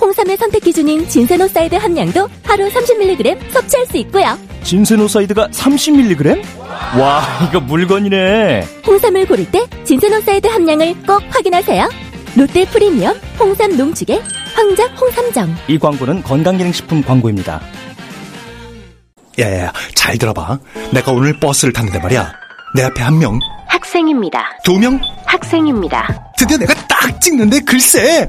홍삼의 선택 기준인 진세노사이드 함량도 하루 30mg 섭취할 수 있고요. 진세노사이드가 30mg? 와, 이거 물건이네. 홍삼을 고를 때 진세노사이드 함량을 꼭 확인하세요. 롯데 프리미엄 홍삼 농축액 황작 홍삼정. 이 광고는 건강기능식품 광고입니다. 야야야, 잘 들어봐. 내가 오늘 버스를 탔는데 말이야. 내 앞에 한 명, 학생입니다. 두 명, 학생입니다. 드디어 내가 딱 찍는데 글쎄!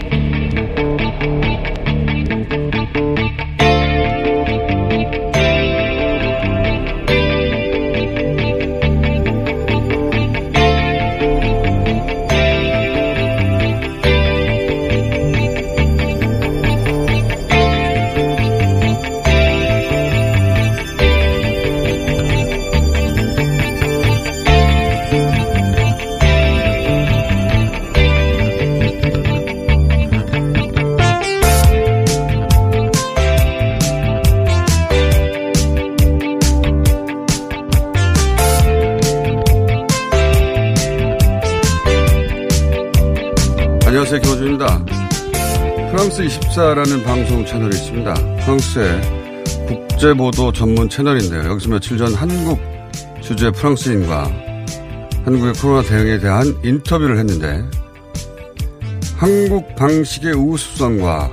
프랑스 24라는 방송 채널이 있습니다. 프랑스의 국제보도 전문 채널인데요. 여기서 며칠 전 한국 주재 프랑스인과 한국의 코로나 대응에 대한 인터뷰를 했는데 한국 방식의 우습성과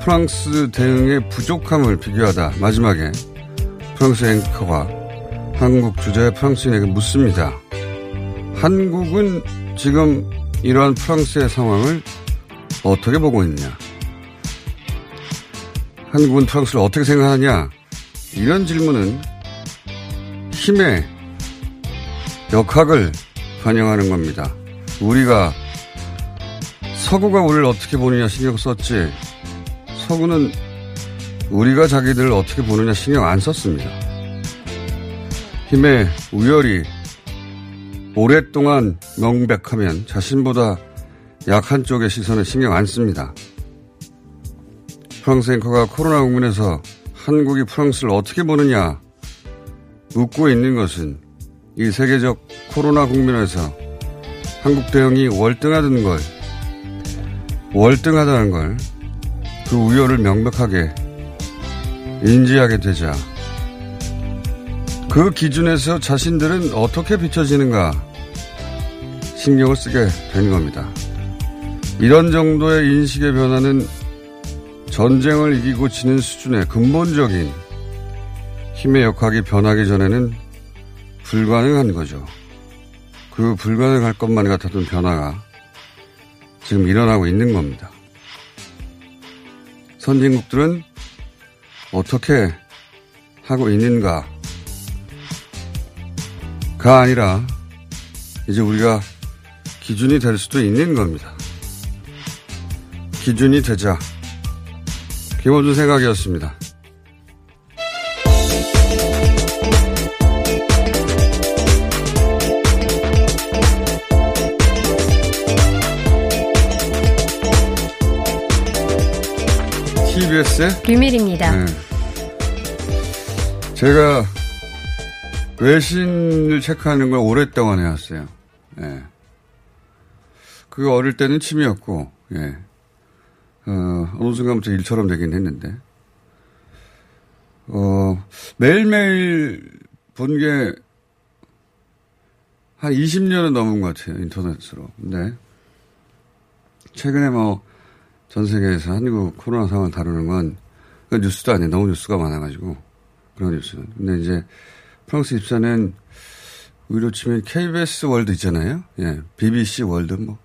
프랑스 대응의 부족함을 비교하다 마지막에 프랑스 앵커가 한국 주재 프랑스인에게 묻습니다. 한국은 지금 이러한 프랑스의 상황을 어떻게 보고 있느냐? 한국은 프랑스를 어떻게 생각하냐? 이런 질문은 힘의 역학을 반영하는 겁니다. 우리가 서구가 우리를 어떻게 보느냐 신경 썼지, 서구는 우리가 자기들을 어떻게 보느냐 신경 안 썼습니다. 힘의 우열이 오랫동안 명백하면 자신보다 약한 쪽의 시선에 신경 안 씁니다. 프랑스 앵커가 코로나 국면에서 한국이 프랑스를 어떻게 보느냐 묻고 있는 것은 이 세계적 코로나 국면에서 한국 대응이 월등하다는 걸, 월등하다는 걸, 그 우열을 명백하게 인지하게 되자 그 기준에서 자신들은 어떻게 비춰지는가 신경을 쓰게 되는 겁니다. 이런 정도의 인식의 변화는 전쟁을 이기고 지는 수준의 근본적인 힘의 역학이 변하기 전에는 불가능한 거죠. 그 불가능할 것만 같았던 변화가 지금 일어나고 있는 겁니다. 선진국들은 어떻게 하고 있는가? 가 아니라 이제 우리가 기준이 될 수도 있는 겁니다. 기준이 되자. 김원준 생각이었습니다. TBS의 비밀입니다. 네. 제가 외신을 체크하는 걸 오랫동안 해왔어요. 예. 그게 어릴 때는 취미였고, 예. 어, 어느 순간부터 일처럼 되긴 했는데, 어, 매일매일 본 게 한 20년은 넘은 것 같아요, 인터넷으로. 근데, 최근에 뭐, 전 세계에서 한국 코로나 상황을 다루는 건, 그 뉴스도 아니에요. 너무 뉴스가 많아가지고, 그런 뉴스는. 근데 이제, 프랑스 이십사는, 우리로 치면 KBS 월드 있잖아요. 예, BBC 월드 뭐,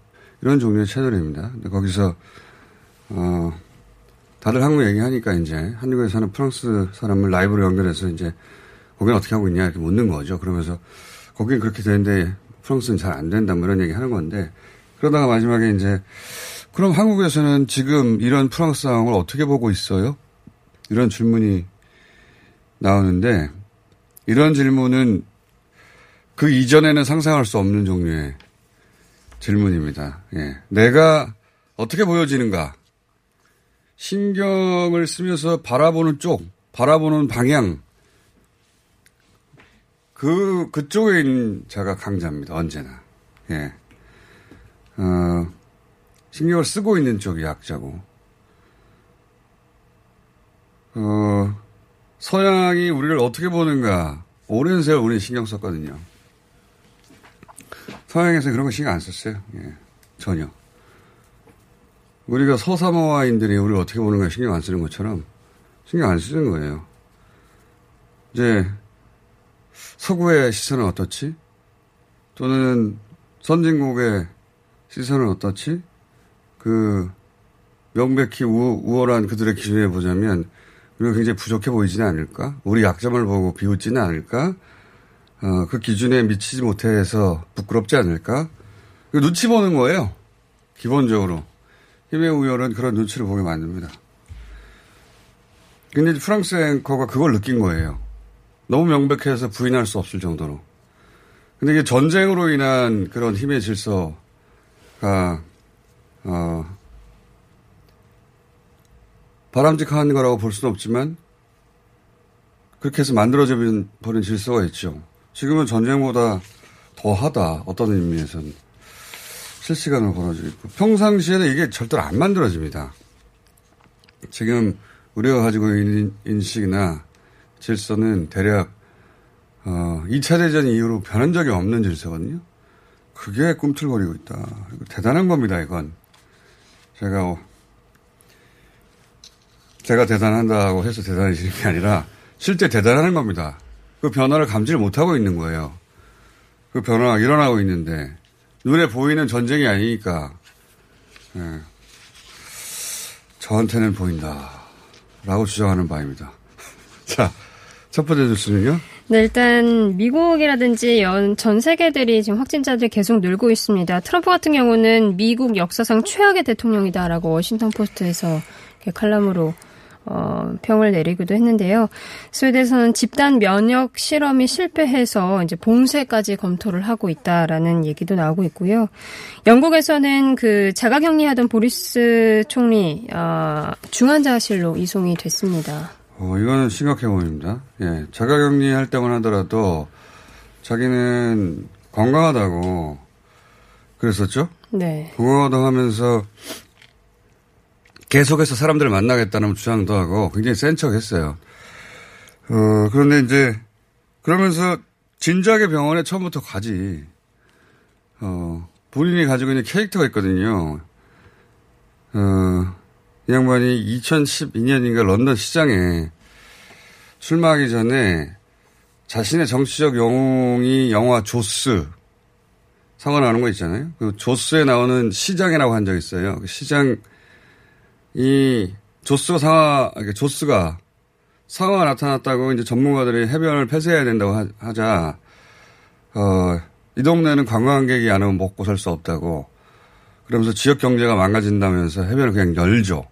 이런 종류의 채널입니다. 근데 거기서, 어, 다들 한국 얘기하니까 이제 한국에 사는 프랑스 사람을 라이브로 연결해서 이제 거기는 어떻게 하고 있냐 이렇게 묻는 거죠. 그러면서 거기는 그렇게 되는데 프랑스는 잘 안 된다 뭐 이런 얘기 하는 건데 그러다가 마지막에 이제 그럼 한국에서는 지금 이런 프랑스 상황을 어떻게 보고 있어요? 이런 질문이 나오는데 이런 질문은 그 이전에는 상상할 수 없는 종류의 질문입니다. 예. 내가 어떻게 보여지는가? 신경을 쓰면서 바라보는 쪽, 바라보는 방향, 그, 그쪽에 있는 자가 강자입니다. 언제나. 예. 어, 신경을 쓰고 있는 쪽이 약자고. 어, 서양이 우리를 어떻게 보는가. 오랜 세월 우리 신경 썼거든요. 서양에서 그런 거 신경 안 썼어요. 예. 전혀. 우리가 서사모아인들이 우리를 어떻게 보는가 신경 안 쓰는 것처럼 신경 안 쓰는 거예요. 이제 서구의 시선은 어떻지? 또는 선진국의 시선은 어떻지? 그 명백히 우, 우월한 그들의 기준에 보자면 우리가 굉장히 부족해 보이지는 않을까? 우리 약점을 보고 비웃지는 않을까? 어, 그 기준에 미치지 못해서 부끄럽지 않을까? 눈치 보는 거예요. 기본적으로. 힘의 우열은 그런 눈치를 보게 만듭니다. 근데 프랑스 앵커가 그걸 느낀 거예요. 너무 명백해서 부인할 수 없을 정도로. 근데 이게 전쟁으로 인한 그런 힘의 질서가, 어, 바람직한 거라고 볼 수는 없지만, 그렇게 해서 만들어져 버린 질서가 있죠. 지금은 전쟁보다 더 하다, 어떤 의미에서는. 실시간으로 벌어지고 평상시에는 이게 절대로 안 만들어집니다. 지금 우리가 가지고 있는 인식이나 질서는 대략 어, 2차 대전 이후로 변한 적이 없는 질서거든요. 그게 꿈틀거리고 있다. 대단한 겁니다, 이건. 제가, 제가 대단한다고 해서 대단해지는 게 아니라 실제 대단한 겁니다. 그 변화를 감지를 못하고 있는 거예요. 그 변화가 일어나고 있는데 눈에 보이는 전쟁이 아니니까 예. 저한테는 보인다라고 주장하는 바입니다. 자, 첫 번째 뉴스는요. 네, 일단 미국이라든지 연, 전 세계들이 지금 확진자들이 계속 늘고 있습니다. 트럼프 같은 경우는 미국 역사상 최악의 대통령이다라고 워싱턴 포스트에서 칼럼으로 어, 평을 내리기도 했는데요. 스웨덴에서는 집단 면역 실험이 실패해서 이제 봉쇄까지 검토를 하고 있다라는 얘기도 나오고 있고요. 영국에서는 그 자가격리하던 보리스 총리 어, 중환자실로 이송이 됐습니다. 어, 이거는 심각해 보입니다. 예, 자가격리할 때만 하더라도 자기는 건강하다고 그랬었죠? 네. 건강하다고 하면서 계속해서 사람들을 만나겠다는 주장도 하고 굉장히 센 척 했어요. 어, 그런데 이제 그러면서 진작에 병원에 처음부터 가지. 어, 본인이 가지고 있는 캐릭터가 있거든요. 어, 이 양반이 2012년인가 런던 시장에 출마하기 전에 자신의 정치적 영웅이 영화 조스 상관 나오는 거 있잖아요. 그 조스에 나오는 시장이라고 한 적 있어요. 그 시장 이 조스가 상하, 조스가 상하가 나타났다고 이제 전문가들이 해변을 폐쇄해야 된다고 하, 자 어, 이 동네는 관광객이 안 오면 먹고 살 수 없다고 그러면서 지역 경제가 망가진다면서 해변을 그냥 열죠.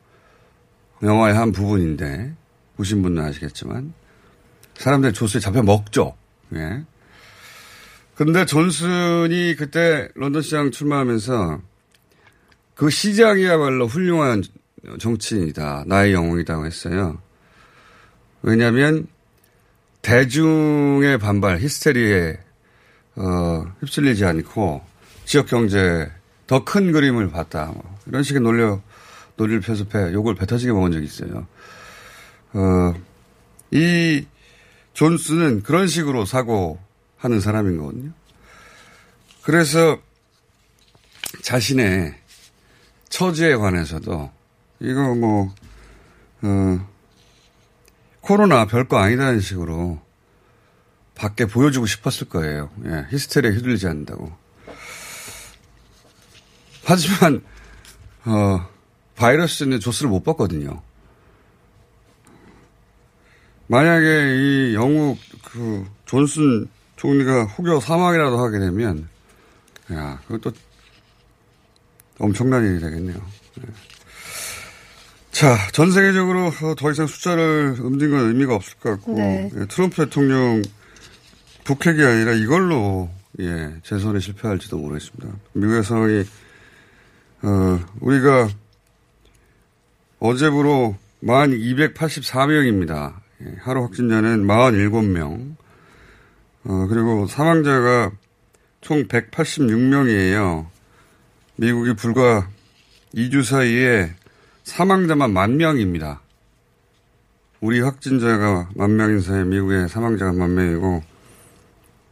영화의 한 부분인데 보신 분은 아시겠지만 사람들이 조스에 잡혀 먹죠. 예. 근데 존슨이 그때 런던 시장 출마하면서 그 시장이야말로 훌륭한 정치인이다. 나의 영웅이라고 했어요. 왜냐하면 대중의 반발, 히스테리에 어, 휩쓸리지 않고 지역 경제 더 큰 그림을 봤다. 뭐 이런 식의 논려 논리를 배, 욕을 배 터지게 먹은 적이 있어요. 어, 이 존스는 그런 식으로 사고하는 사람인 거거든요. 그래서 자신의 처지에 관해서도 이거 뭐, 어, 코로나 별거 아니다는 식으로 밖에 보여주고 싶었을 거예요. 예, 히스테리에 휘둘리지 않는다고. 하지만, 어, 바이러스는 조스를 못 봤거든요. 만약에 이 영국 그 존슨 총리가 혹여 사망이라도 하게 되면, 야, 그것도 엄청난 일이 되겠네요. 네. 자, 전 세계적으로 더 이상 숫자를 읊는 건 의미가 없을 것 같고, 네. 예, 트럼프 대통령 북핵이 아니라 이걸로, 예, 재선에 실패할지도 모르겠습니다. 미국의 상황이, 어, 우리가 어제부로 1284명입니다. 예, 하루 확진자는 47명. 어, 그리고 사망자가 총 186명이에요. 미국이 불과 2주 사이에 사망자만 만 명입니다. 우리 확진자가 만 명인 사이에 미국의 사망자가 만 명이고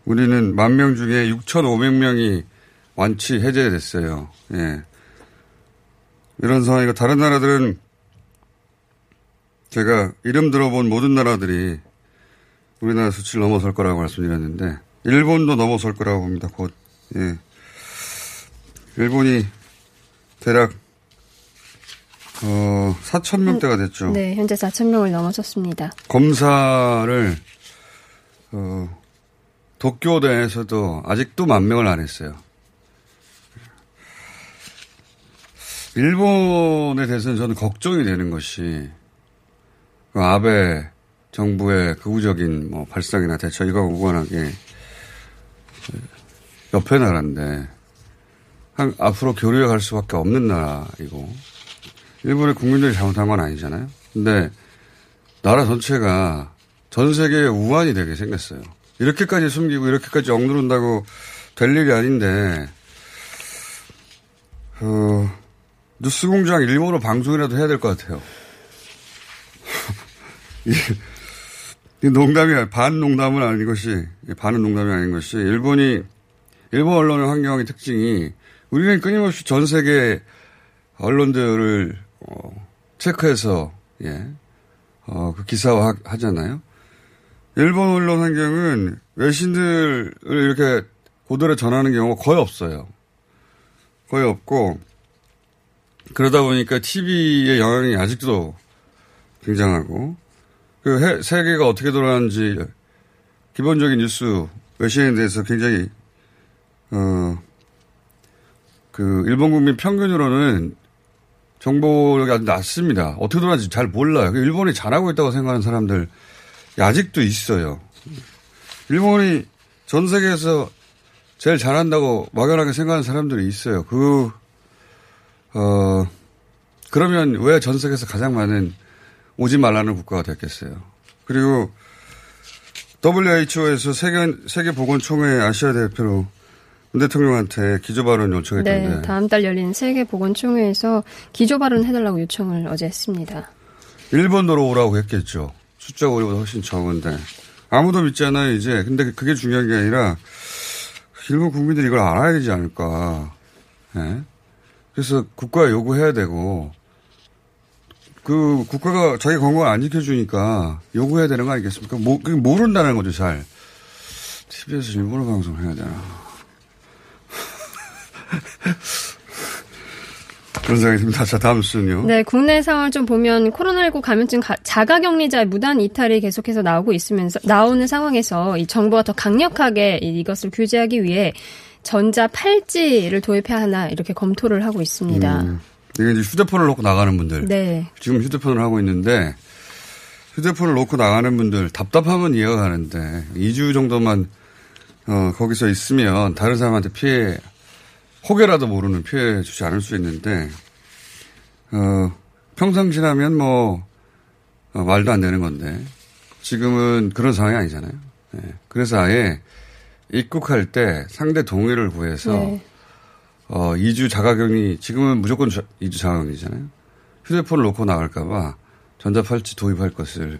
우리는 만 명 중에 6,500명이 완치 해제됐어요. 예. 이런 상황이고 다른 나라들은 제가 이름 들어본 모든 나라들이 우리나라 수치를 넘어설 거라고 말씀드렸는데 일본도 넘어설 거라고 봅니다. 곧. 예. 일본이 대략 어, 4천 명대가 됐죠. 네, 현재 4천 명을 넘어섰습니다. 검사를 어, 도쿄대에서도 아직도 만 명을 안 했어요. 일본에 대해서는 저는 걱정이 되는 것이 그 아베 정부의 극우적인 뭐 발상이나 대처 이거 무관하게 옆에 나라인데 한, 앞으로 교류해 갈 수밖에 없는 나라이고 일본의 국민들이 잘못한 건 아니잖아요. 근데 나라 전체가 전 세계의 우환이 되게 생겼어요. 이렇게까지 숨기고 이렇게까지 억누른다고 될 일이 아닌데 어, 뉴스 공장 일본어 방송이라도 해야 될 것 같아요. 이 농담이 반 농담은 아닌 것이 반은 농담이 아닌 것이 일본이 일본 언론의 환경의 특징이 우리는 끊임없이 전 세계 언론들을 어, 체크해서 예, 어, 그 기사화 하잖아요. 일본 언론 환경은 외신들을 이렇게 고도로 전하는 경우가 거의 없어요. 거의 없고 그러다 보니까 TV의 영향이 아직도 굉장하고 그 해, 세계가 어떻게 돌아가는지 기본적인 뉴스 외신에 대해서 굉장히 어, 그 일본 국민 평균으로는 정보력이 아주 낮습니다. 어떻게 돌아가는지 잘 몰라요. 그 일본이 잘하고 있다고 생각하는 사람들 아직도 있어요. 일본이 전 세계에서 제일 잘한다고 막연하게 생각하는 사람들이 있어요. 그, 어, 그러면 왜 전 세계에서 가장 많은 오지 말라는 국가가 됐겠어요. 그리고 WHO에서 세계, 세계보건총회 아시아 대표로 문 대통령한테 기조 발언 요청했던데. 네, 다음 달 열린 세계 보건총회에서 기조 발언 해달라고 요청을 어제 했습니다. 일본으로 오라고 했겠죠. 숫자가 우리보다 훨씬 적은데. 아무도 믿지 않아요, 이제. 근데 그게 중요한 게 아니라, 일본 국민들이 이걸 알아야 되지 않을까. 네? 그래서 국가에 요구해야 되고, 그 국가가 자기 건강 안 지켜주니까 요구해야 되는 거 아니겠습니까? 모, 모른다는 거죠, 잘. TV에서 일본어 방송 해야 되나. 그런 생각이 듭니다. 자, 다음 순요. 네, 국내 상황을 좀 보면 코로나19 감염증 자가 격리자 무단 이탈이 계속해서 나오고 있으면서 나오는 상황에서 이 정부가 더 강력하게 이것을 규제하기 위해 전자 팔찌를 도입해야 하나 이렇게 검토를 하고 있습니다. 음. 이게 이제 휴대폰을 놓고 나가는 분들. 네. 지금 휴대폰을 하고 있는데 휴대폰을 놓고 나가는 분들 답답하면 이해가 가는데 2주 정도만 어, 거기서 있으면 다른 사람한테 피해 혹여라도 모르는 피해 주지 않을 수 있는데 어, 평상 지나면 뭐 어, 말도 안 되는 건데 지금은 그런 상황이 아니잖아요. 예. 그래서 아예 입국할 때 상대 동의를 구해서 네. 어, 2주 자가격리, 지금은 무조건 2주 자가격리잖아요. 휴대폰을 놓고 나갈까봐 전자팔찌 도입할 것을.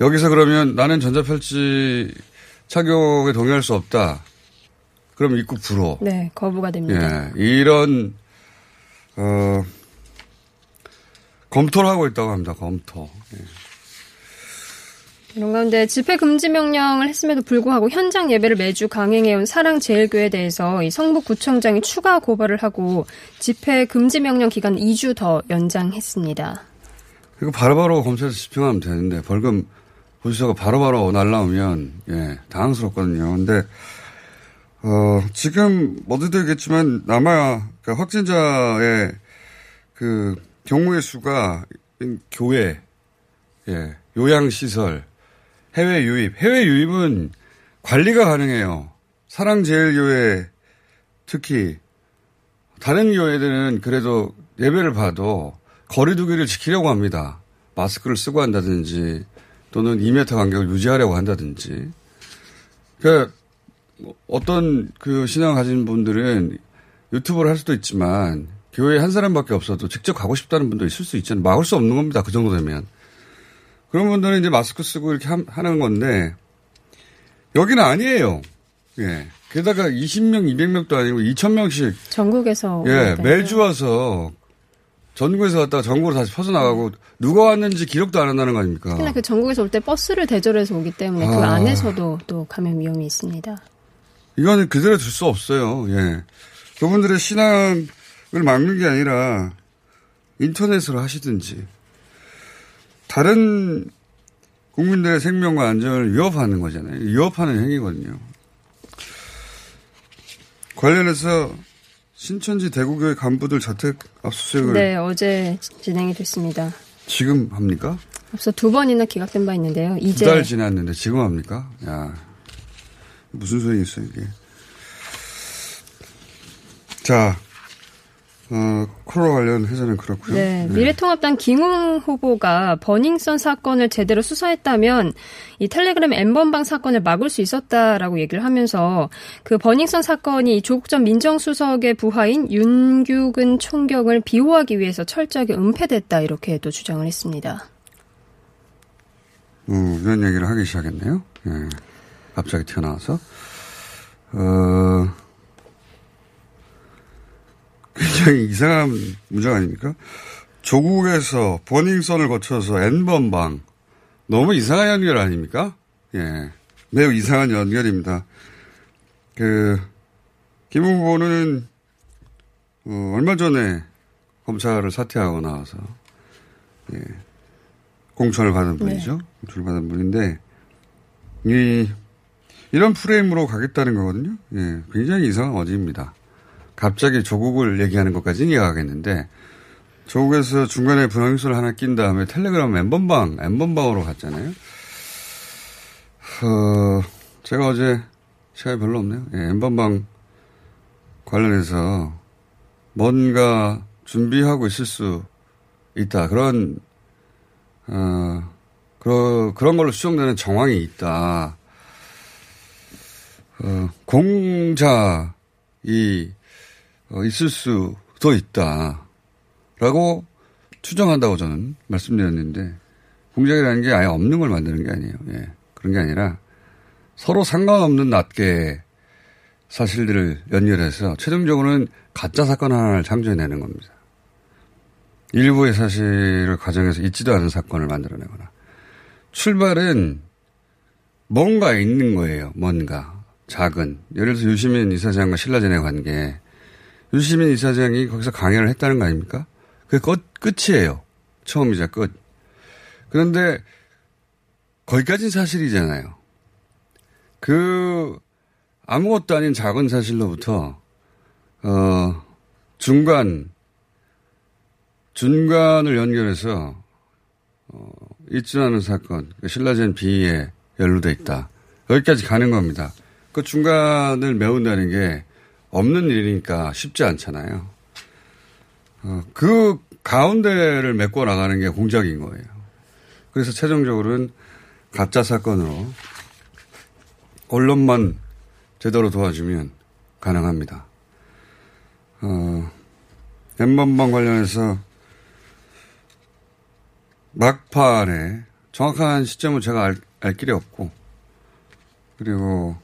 여기서 그러면 나는 전자팔찌 착용에 동의할 수 없다. 그럼 입국 불허. 네, 거부가 됩니다. 예, 이런, 어, 검토를 하고 있다고 합니다, 검토. 예. 이런 가운데 집회 금지 명령을 했음에도 불구하고 현장 예배를 매주 강행해온 사랑제일교회에 대해서 이 성북구청장이 추가 고발을 하고 집회 금지 명령 기간 2주 더 연장했습니다. 이거 바로바로 검찰에서 집행하면 되는데 벌금 보수서가 바로바로 날라오면 예 당황스럽거든요. 근데 어 지금 어디도 얘기했지만 남아 그러니까 확진자의 그 경우의 수가 교회 예 요양 시설 해외 유입 해외 유입은 관리가 가능해요. 사랑제일교회 특히 다른 교회들은 그래도 예배를 봐도 거리두기를 지키려고 합니다. 마스크를 쓰고 한다든지 또는 2m 간격을 유지하려고 한다든지. 그러니까 어떤 그 신앙 가진 분들은 유튜브를 할 수도 있지만 교회에 한 사람밖에 없어도 직접 가고 싶다는 분도 있을 수 있잖아요. 막을 수 없는 겁니다. 그 정도 되면. 그런 분들은 이제 마스크 쓰고 이렇게 하는 건데 여기는 아니에요. 예. 게다가 20명, 200명도 아니고 2,000명씩. 전국에서. 예, 매주 와서 전국에서 왔다가 전국으로 다시 퍼져나가고 누가 왔는지 기록도 안 한다는 거 아닙니까? 특히나 그 전국에서 올 때 버스를 대절해서 오기 때문에 그 아. 안에서도 또 감염 위험이 있습니다. 이거는 그대로 둘 수 없어요. 예. 그분들의 신앙을 막는 게 아니라 인터넷으로 하시든지 다른 국민들의 생명과 안전을 위협하는 거잖아요. 위협하는 행위거든요. 관련해서 신천지 대구교회 간부들 자택 압수수색을 네, 어제 진행이 됐습니다. 지금 합니까? 앞서 두 번이나 기각된 바 있는데요. 두 이제 달 지났는데 지금 합니까? 야 무슨 있어 이게? 자, 어, 코로나 관련해서는 그렇고요. 네, 미래통합당 김웅 후보가 버닝썬 사건을 제대로 수사했다면 이 텔레그램 엠번방 사건을 막을 수 있었다라고 얘기를 하면서 그 버닝썬 사건이 조국 전 민정수석의 부하인 윤규근 총경을 비호하기 위해서 철저하게 은폐됐다 이렇게 또 주장을 했습니다. 어, 이런 얘기를 하기 시작했네요. 예. 갑자기 튀어나와서. 어, 굉장히 이상한 문장 아닙니까? 조국에서 버닝썬을 거쳐서 N번방. 너무 이상한 연결 아닙니까? 예. 매우 이상한 연결입니다. 그, 김 후보는, 어, 얼마 전에 검찰을 사퇴하고 나와서, 예. 공천을 받은 분이죠. 공천을 받은 분인데, 이, 이런 프레임으로 가겠다는 거거든요. 예. 굉장히 이상한 어지입니다. 갑자기 조국을 얘기하는 것까지는 이해하겠는데, 조국에서 중간에 분황수를 하나 낀 다음에 텔레그램 엠번방, 엠번방으로 갔잖아요. 어, 제가 어제 시간이 별로 없네요. 예, 엠번방 관련해서 뭔가 준비하고 있을 수 있다. 그런, 어, 그러, 그런 걸로 추정되는 정황이 있다. 어, 공작이 어, 있을 수도 있다. 라고 추정한다고 저는 말씀드렸는데, 공작이라는 게 아예 없는 걸 만드는 게 아니에요. 예. 그런 게 아니라 서로 상관없는 낱개 사실들을 연결해서 최종적으로는 가짜 사건 하나를 창조해내는 겁니다. 일부의 사실을 가정해서 있지도 않은 사건을 만들어내거나. 출발은 뭔가 있는 거예요. 뭔가. 작은. 예를 들어서 유시민 이사장과 신라전의 관계. 유시민 이사장이 거기서 강연을 했다는 거 아닙니까? 그게 끝, 끝이에요. 처음이자 끝. 그런데 거기까지는 사실이잖아요. 그 아무것도 아닌 작은 사실로부터 어 중간 중간을 연결해서 어 있지 않은 사건 그 신라젠 비에 연루돼 있다. 여기까지 가는 겁니다. 그 중간을 메운다는 게 없는 일이니까 쉽지 않잖아요. 어, 그 가운데를 메꿔 나가는 게 공작인 거예요. 그래서 최종적으로는 가짜 사건으로 언론만 제대로 도와주면 가능합니다. 어, 엠번방 관련해서 막판에 정확한 시점을 제가 알, 알 길이 없고 그리고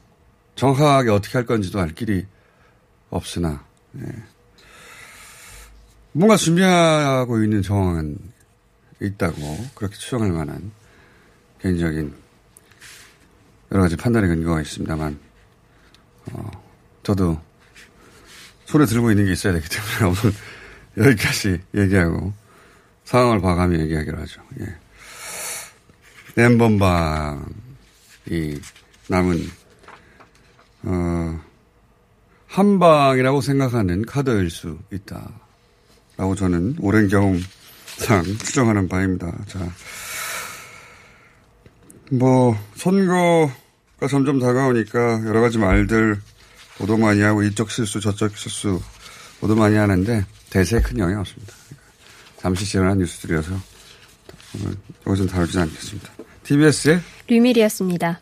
정확하게 어떻게 할 건지도 알 길이 없으나 예. 뭔가 준비하고 있는 정황은 있다고 그렇게 추정할 만한 개인적인 여러 가지 판단의 근거가 있습니다만 어, 저도 손에 들고 있는 게 있어야 되기 때문에 오늘 여기까지 얘기하고 상황을 봐가며 얘기하기로 하죠. 예. 엠번방이 남은 어, 한 방이라고 생각하는 카드일 수 있다라고 저는 오랜 경험상 추정하는 바입니다. 자, 뭐 선거가 점점 다가오니까 여러 가지 말들 보도 많이 하고 이쪽 실수 저쪽 실수 보도 많이 하는데 대세에 큰 영향 없습니다. 잠시 지연한 뉴스들이어서 오늘 여기서 다루지 않겠습니다. TBS의 류밀이었습니다.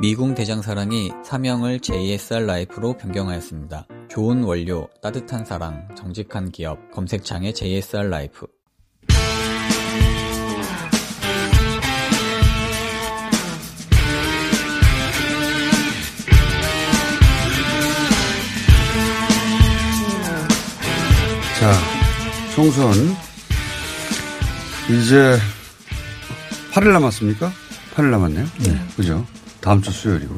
미궁 대장사랑이 사명을 JSR 라이프로 변경하였습니다. 좋은 원료, 따뜻한 사랑, 정직한 기업, 검색창에 JSR 라이프. 자, 총선 이제 8일 남았습니까? 8일 남았네요. 네. 그죠? 다음 주 수요일이고.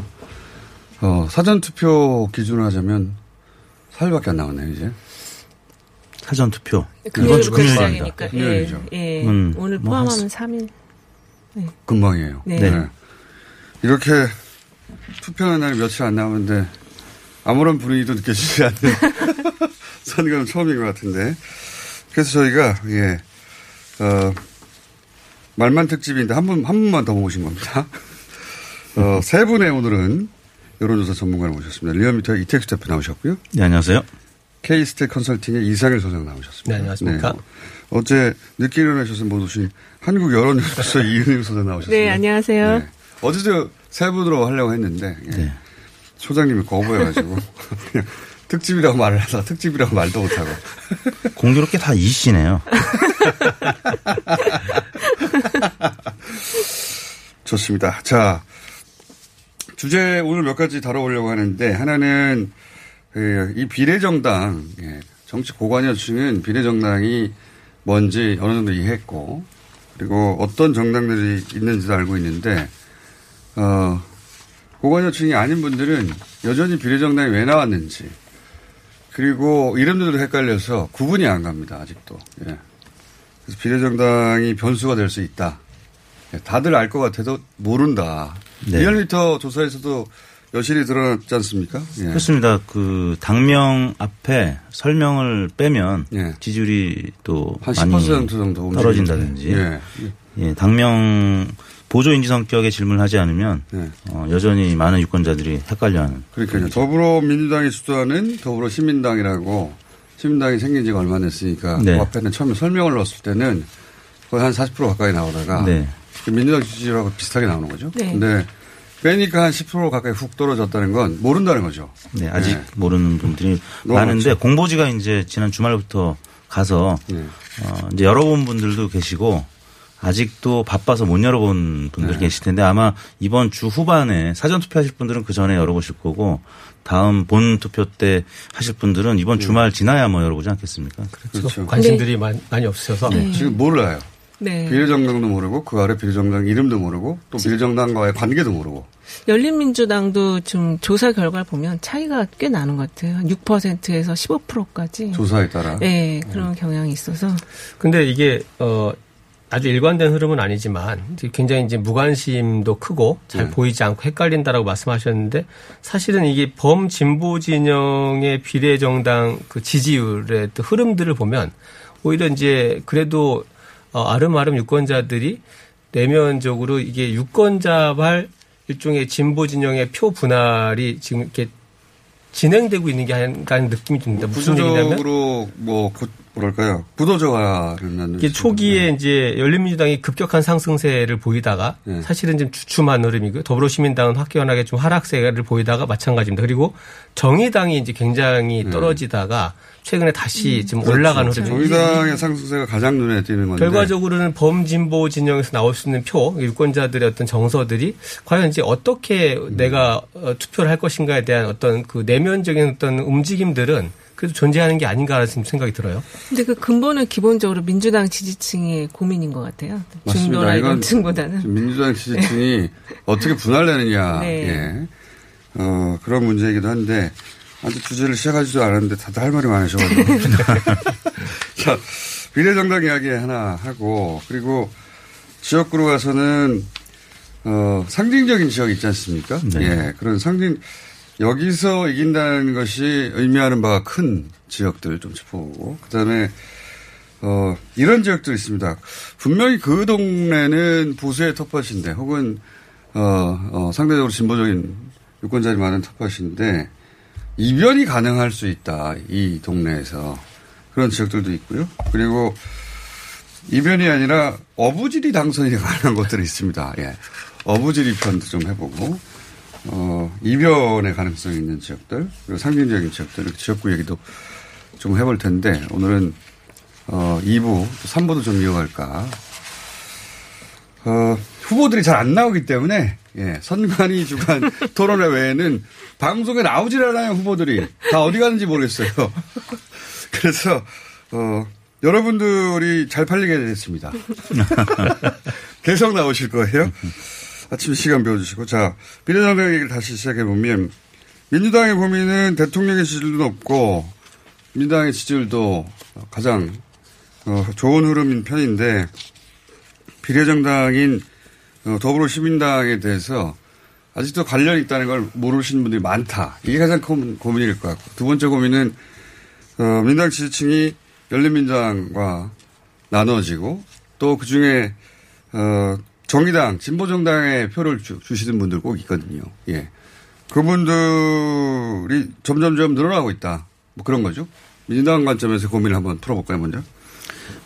어, 사전투표 기준으로 하자면 4일밖에 안 남았네요, 이제. 사전투표. 이번 주 금요일입니다. 금요일이죠. 예, 예. 음, 오늘 뭐 포함하면 뭐 3일. 네. 금방이에요. 네. 네. 이렇게 투표하는 날이 며칠 안 남았는데 아무런 분위기도 느껴지지 않는 선거는 처음인 것 같은데. 그래서 저희가, 예, 어, 말만 특집인데 한 분, 한 분만 더 모신 겁니다. 어, 세 분의 오늘은 여론조사 전문가를 모셨습니다. 리얼미터 이택수 대표 나오셨고요. 네, 안녕하세요. 케이스테 컨설팅의 이상일 소장 나오셨습니다. 네, 안녕하십니까. 네. 어제 늦게 일어나셔서 못 오신 한국 여론조사 이은임 소장 나오셨습니다. 네, 안녕하세요. 네. 어제도 세 분으로 하려고 했는데, 예. 네. 소장님이 거부해가지고, 특집이라고 말을 하다 특집이라고 말도 못하고. 공교롭게 다 이씨네요. 좋습니다. 자, 주제 오늘 몇 가지 다뤄보려고 하는데, 하나는, 그, 이 비례정당, 예, 정치 고관여층은 비례정당이 뭔지 어느 정도 이해했고 그리고 어떤 정당들이 있는지도 알고 있는데 어, 고관여층이 아닌 분들은 여전히 비례정당이 왜 나왔는지 그리고 이름들도 헷갈려서 구분이 안 갑니다 아직도. 예. 그래서 비례정당이 변수가 될 수 있다. 예, 다들 알 것 같아도 모른다. 네. 리얼미터 조사에서도 여실히 드러났지 않습니까? 예. 그렇습니다. 그 당명 앞에 설명을 빼면 지지율이 또한 많이 10% 정도 떨어진다든지 움직이는데. 예, 당명 보조 인지 성격의 질문을 하지 않으면 어, 여전히 많은 유권자들이 헷갈려하는 그러니까요. 더불어민주당이 주도하는 더불어시민당이라고 시민당이 생긴 지가 얼마 안 됐으니까 네. 그 앞에는 처음에 설명을 넣었을 때는 거의 한 40% 가까이 나오다가 네. 그 민주당 지지율하고 비슷하게 나오는 거죠. 네. 근데 빼니까 한 10% 가까이 훅 떨어졌다는 건 모른다는 거죠. 네, 아직 네. 모르는 분들이 많은데 많죠. 공보지가 이제 지난 주말부터 가서 네. 어, 이제 열어본 분들도 계시고 아직도 바빠서 못 열어본 분들 네. 계실 텐데 아마 이번 주 후반에 사전 투표하실 분들은 그 전에 열어보실 거고 다음 본 투표 때 하실 분들은 이번 주말 지나야 뭐 열어보지 않겠습니까? 그렇죠. 관심들이 많이, 많이 없으셔서. 네. 지금 몰라요. 네. 비례정당도 모르고 그 아래 비례정당 이름도 모르고 또 비례정당과의 관계도 모르고 열린민주당도 좀 조사 결과를 보면 차이가 꽤 나는 것 같아요. 6%에서 15%까지. 조사에 따라. 네, 그런 경향이 있어서. 근데 이게 어 아주 일관된 흐름은 아니지만 굉장히 이제 무관심도 크고 잘 네. 보이지 않고 헷갈린다라고 말씀하셨는데 사실은 이게 범진보 진영의 비례 정당 그 지지율의 또 흐름들을 보면 오히려 이제 그래도 어 아름아름 유권자들이 내면적으로 이게 유권자발 일종의 진보 진영의 표 분할이 지금 이렇게 진행되고 있는 게 아닌가 하는 느낌이 듭니다. 무슨 얘기냐면 구조적으로 뭐 구- 뭐랄까요 구도적화는 이게 초기에 이제 열린민주당이 급격한 상승세를 보이다가 네. 사실은 좀 주춤한 흐름이고 더불어시민당은 확연하게 좀 하락세를 보이다가 마찬가지입니다. 그리고 정의당이 이제 굉장히 떨어지다가 최근에 다시 좀 올라가는 흐름이 네. 그렇죠. 정의당의 상승세가 가장 눈에 띄는 건데 결과적으로는 범진보 진영에서 나올 수 있는 표, 유권자들의 어떤 정서들이 과연 이제 어떻게 음. 내가 어, 투표를 할 것인가에 대한 어떤 그 내면적인 어떤 움직임들은 그래도 존재하는 게 아닌가라는 생각이 들어요. 근데 그 근본은 기본적으로 민주당 지지층의 고민인 것 같아요. 중도나 이런 층보다는. 지금 민주당 지지층이 어떻게 분할되느냐, 네. 예. 어, 그런 문제이기도 한데, 아직 주제를 시작하지도 않았는데 다들 할 말이 많으셔가지고. 자, 비례정당 이야기 하나 하고, 그리고 지역구로 가서는, 어, 상징적인 지역이 있지 않습니까? 네. 예, 그런 상징, 여기서 이긴다는 것이 의미하는 바가 큰 지역들 좀 짚어보고, 그 다음에 어, 이런 지역도 있습니다. 분명히 그 동네는 보수의 텃밭인데, 혹은, 어, 어, 상대적으로 진보적인 유권자들이 많은 텃밭인데, 이변이 가능할 수 있다. 이 동네에서. 그런 지역들도 있고요. 그리고, 이변이 아니라 어부지리 당선이 가능한 것들이 있습니다. 예. 어부지리 편도 좀 해보고, 어, 이변의 가능성이 있는 지역들, 그리고 상징적인 지역들, 이렇게 지역구 얘기도 좀 해볼 텐데, 오늘은 어, 2부, 3부도 좀 이어갈까. 어, 후보들이 잘 안 나오기 때문에, 예, 선관위 주간 토론회 외에는 방송에 나오질 않아요, 후보들이. 다 어디 가는지 모르겠어요. 그래서, 어, 여러분들이 잘 팔리게 됐습니다. 계속 나오실 거예요. 아침 시간 배워주시고. 자, 비례정당 얘기를 다시 시작해보면, 민주당의 고민은 대통령의 지지율도 높고, 민주당의 지지율도 가장 어, 좋은 흐름인 편인데 비례정당인 어, 더불어시민당에 대해서 아직도 관련이 있다는 걸 모르시는 분들이 많다. 이게 가장 큰 고민일 것 같고 두 번째 고민은 어, 민당 지지층이 열린민주당과 나눠지고 또 그 중에 어, 정의당 진보정당에 표를 주, 주시는 분들 꼭 있거든요. 예. 그분들이 점점점 늘어나고 있다. 뭐 그런 거죠. 민주당 관점에서 고민을 한번 풀어볼까요, 먼저?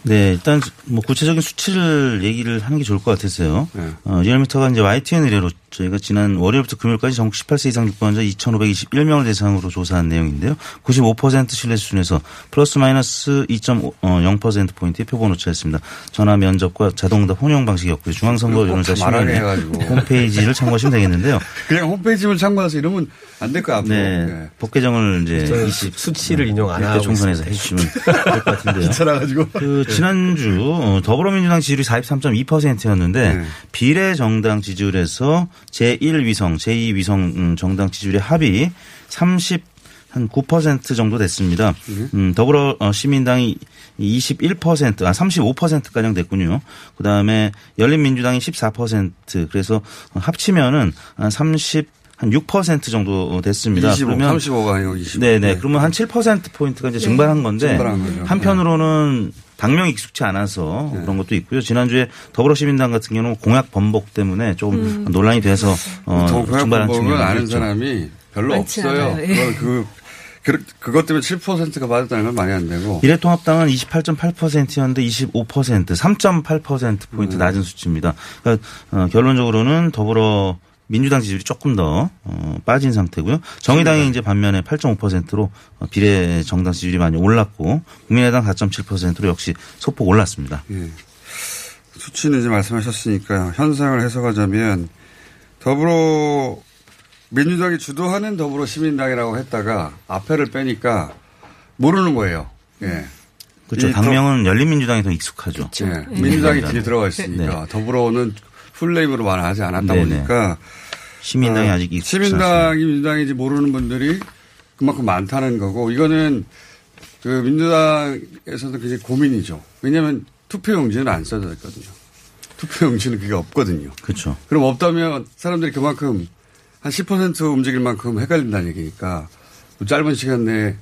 네, 일단 뭐 구체적인 수치를 얘기를 하는 게 좋을 것 같았어요. 네. 어, 리얼미터가 이제 YTN 의뢰로 저희가 지난 월요일부터 금요일까지 전국 18세 이상 유권자 2,521명을 대상으로 조사한 내용인데요. 95% 신뢰 수준에서 플러스 마이너스 2.0%포인트의 표본 오차였습니다. 전화 면접과 자동답 혼용 방식이었고요. 중앙선거 여론조사 꼭다 말하게 심의회 해가지고. 홈페이지를 참고하시면 되겠는데요. 그냥 홈페이지만 참고해서 이러면 안 될 거야, 앞으로. 네. 네. 복 개정을 이제 저는 20 수치를 인용 안 하고 총선에서. 해주시면 될 것 같은데요. 귀찮아가지고. 그 지난주 어, 더불어민주당 지지율이 43.2%였는데 네. 비례 정당 지지율에서 제1위성, 제2위성 음, 정당 지지율의 합이 30 한 9% 정도 됐습니다. 음, 더불어 어, 시민당이 21%, 아 35%가량 됐군요. 그다음에 열린민주당이 14% 그래서 합치면은 한 30, 한 6% 정도 됐습니다. 25, 그러면 35가 아니고 25. 네네. 그러면 한 7% 포인트가 이제 네. 증발한 건데 증발한 거죠. 한편으로는 당명 익숙치 않아서 네. 그런 것도 있고요. 지난주에 더불어시민당 같은 경우는 공약 번복 때문에 조금 음. 논란이 돼서 어, 동포 증발한 법을 측면이 아는. 사람이 별로 없어요. 예. 그, 그, 그것 때문에 7%가 받았다는 건 말이 안 되고. 미래통합당은 28.8%였는데 25% 3.8% 포인트 음. 낮은 수치입니다. 그러니까 어, 결론적으로는 더불어 민주당 지지율이 조금 더 어, 빠진 상태고요. 정의당이 이제 반면에 8.5%로 어, 비례 정당 지지율이 많이 올랐고 국민의당 4.7%로 역시 소폭 올랐습니다. 예. 수치는 이제 말씀하셨으니까 현상을 해석하자면 더불어 민주당이 주도하는 더불어 시민당이라고 했다가 앞에를 빼니까 모르는 거예요. 예. 그렇죠. 이 당명은 열린민주당이 더 익숙하죠. 예. 네. 민주당이 네. 뒤에 들어가 있으니까 네. 더불어는 풀네임으로 말하지 않았다 네네. 보니까 시민당이 어, 아직 익숙치 시민당이 민주당인지 모르는 분들이 그만큼 많다는 거고 이거는 그 민주당에서도 굉장히 고민이죠. 왜냐하면 투표용지는 안 써져 있거든요. 투표용지는 그게 없거든요. 그렇죠. 그럼 없다면 사람들이 그만큼 한 10% 움직일 만큼 헷갈린다는 얘기니까 뭐 짧은 시간 내에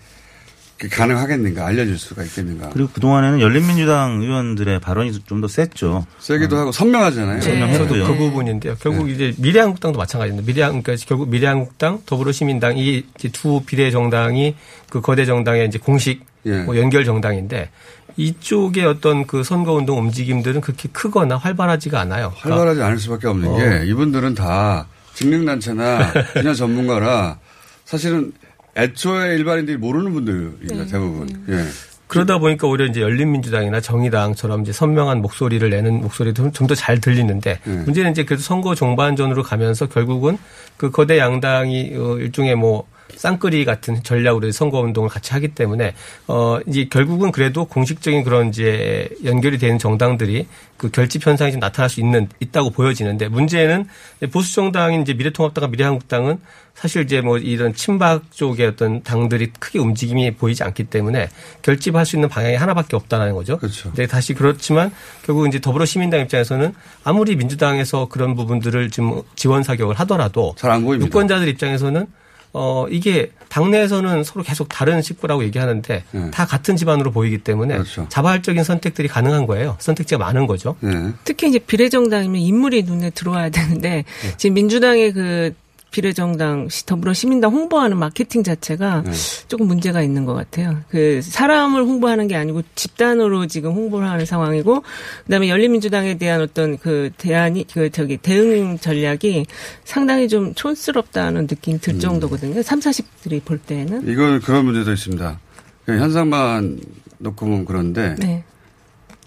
가능하겠는가 알려줄 수가 있겠는가. 그리고 그동안에는 열린민주당 의원들의 발언이 좀 더 셌죠. 세기도 하고 선명하잖아요. 저도 선명했고요. 그 부분인데요. 결국 이제 미래한국당도 마찬가지입니다. 미래한 그러니까 결국 미래한국당, 더불어시민당 이 두 비례 정당이 그 거대 정당의 이제 공식 예. 뭐 연결 정당인데 이쪽의 어떤 그 선거 운동 움직임들은 그렇게 크거나 활발하지가 않아요. 그러니까 활발하지 않을 수밖에 없는 어. 게 이분들은 다 직능단체나 분야 전문가라 사실은 애초에 일반인들이 모르는 분들입니다 대부분. 예. 그러다 보니까 오히려 이제 열린민주당이나 정의당처럼 이제 선명한 목소리를 내는 목소리도 좀 더 잘 들리는데 네. 문제는 이제 그래도 선거 종반전으로 가면서 결국은 그 거대 양당이 어, 일종의 뭐 쌍끌이 같은 전략으로 선거 운동을 같이 하기 때문에 어 이제 결국은 그래도 공식적인 그런 이제 연결이 되는 정당들이 그 결집 현상이 좀 나타날 수 있는 있다고 보여지는데 문제는 보수 정당인 이제 미래통합당과 미래한국당은 사실 이제 뭐 이런 친박 쪽의 어떤 당들이 크게 움직임이 보이지 않기 때문에 결집할 수 있는 방향이 하나밖에 없다라는 거죠. 그렇죠. 근데 다시 그렇지만 결국 이제 더불어시민당 입장에서는 아무리 민주당에서 그런 부분들을 좀 지원 사격을 하더라도 잘안 보입니다. 유권자들 입장에서는 어 이게 당내에서는 서로 계속 다른 식구라고 얘기하는데 네. 다 같은 집안으로 보이기 때문에 그렇죠. 자발적인 선택들이 가능한 거예요. 선택지가 많은 거죠. 네. 특히 이제 비례정당이면 인물이 눈에 들어와야 되는데 지금 민주당의 그 비례정당 시- 더불어 시민당 홍보하는 마케팅 자체가 조금 문제가 있는 것 같아요. 그 사람을 홍보하는 게 아니고 집단으로 지금 홍보를 하는 상황이고 그다음에 열린민주당에 대한 어떤 그 대안이 그 저기 대응 전략이 상당히 좀 촌스럽다는 느낌 들 정도거든요. 3, 40들이 볼 때는. 이건 그런 문제도 있습니다. 그냥 현상만 놓고 보면 그런데 네.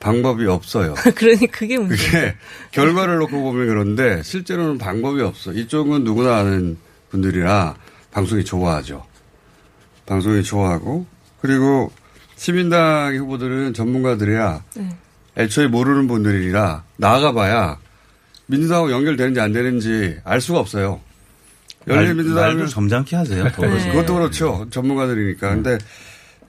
방법이 없어요. 그러니 그게 문제. 그게 결과를 놓고 보면 그런데 실제로는 방법이 없어. 이쪽은 누구나 아는 분들이라 방송이 좋아하죠. 방송이 좋아하고 그리고 시민당 후보들은 전문가들이야 네. 애초에 모르는 분들이라 나가봐야 민주당하고 연결되는지 안 되는지 알 수가 없어요. 말- 열린민주당은 말도 점잖게 하세요. 네. 그것도 그렇죠. 전문가들이니까. 근데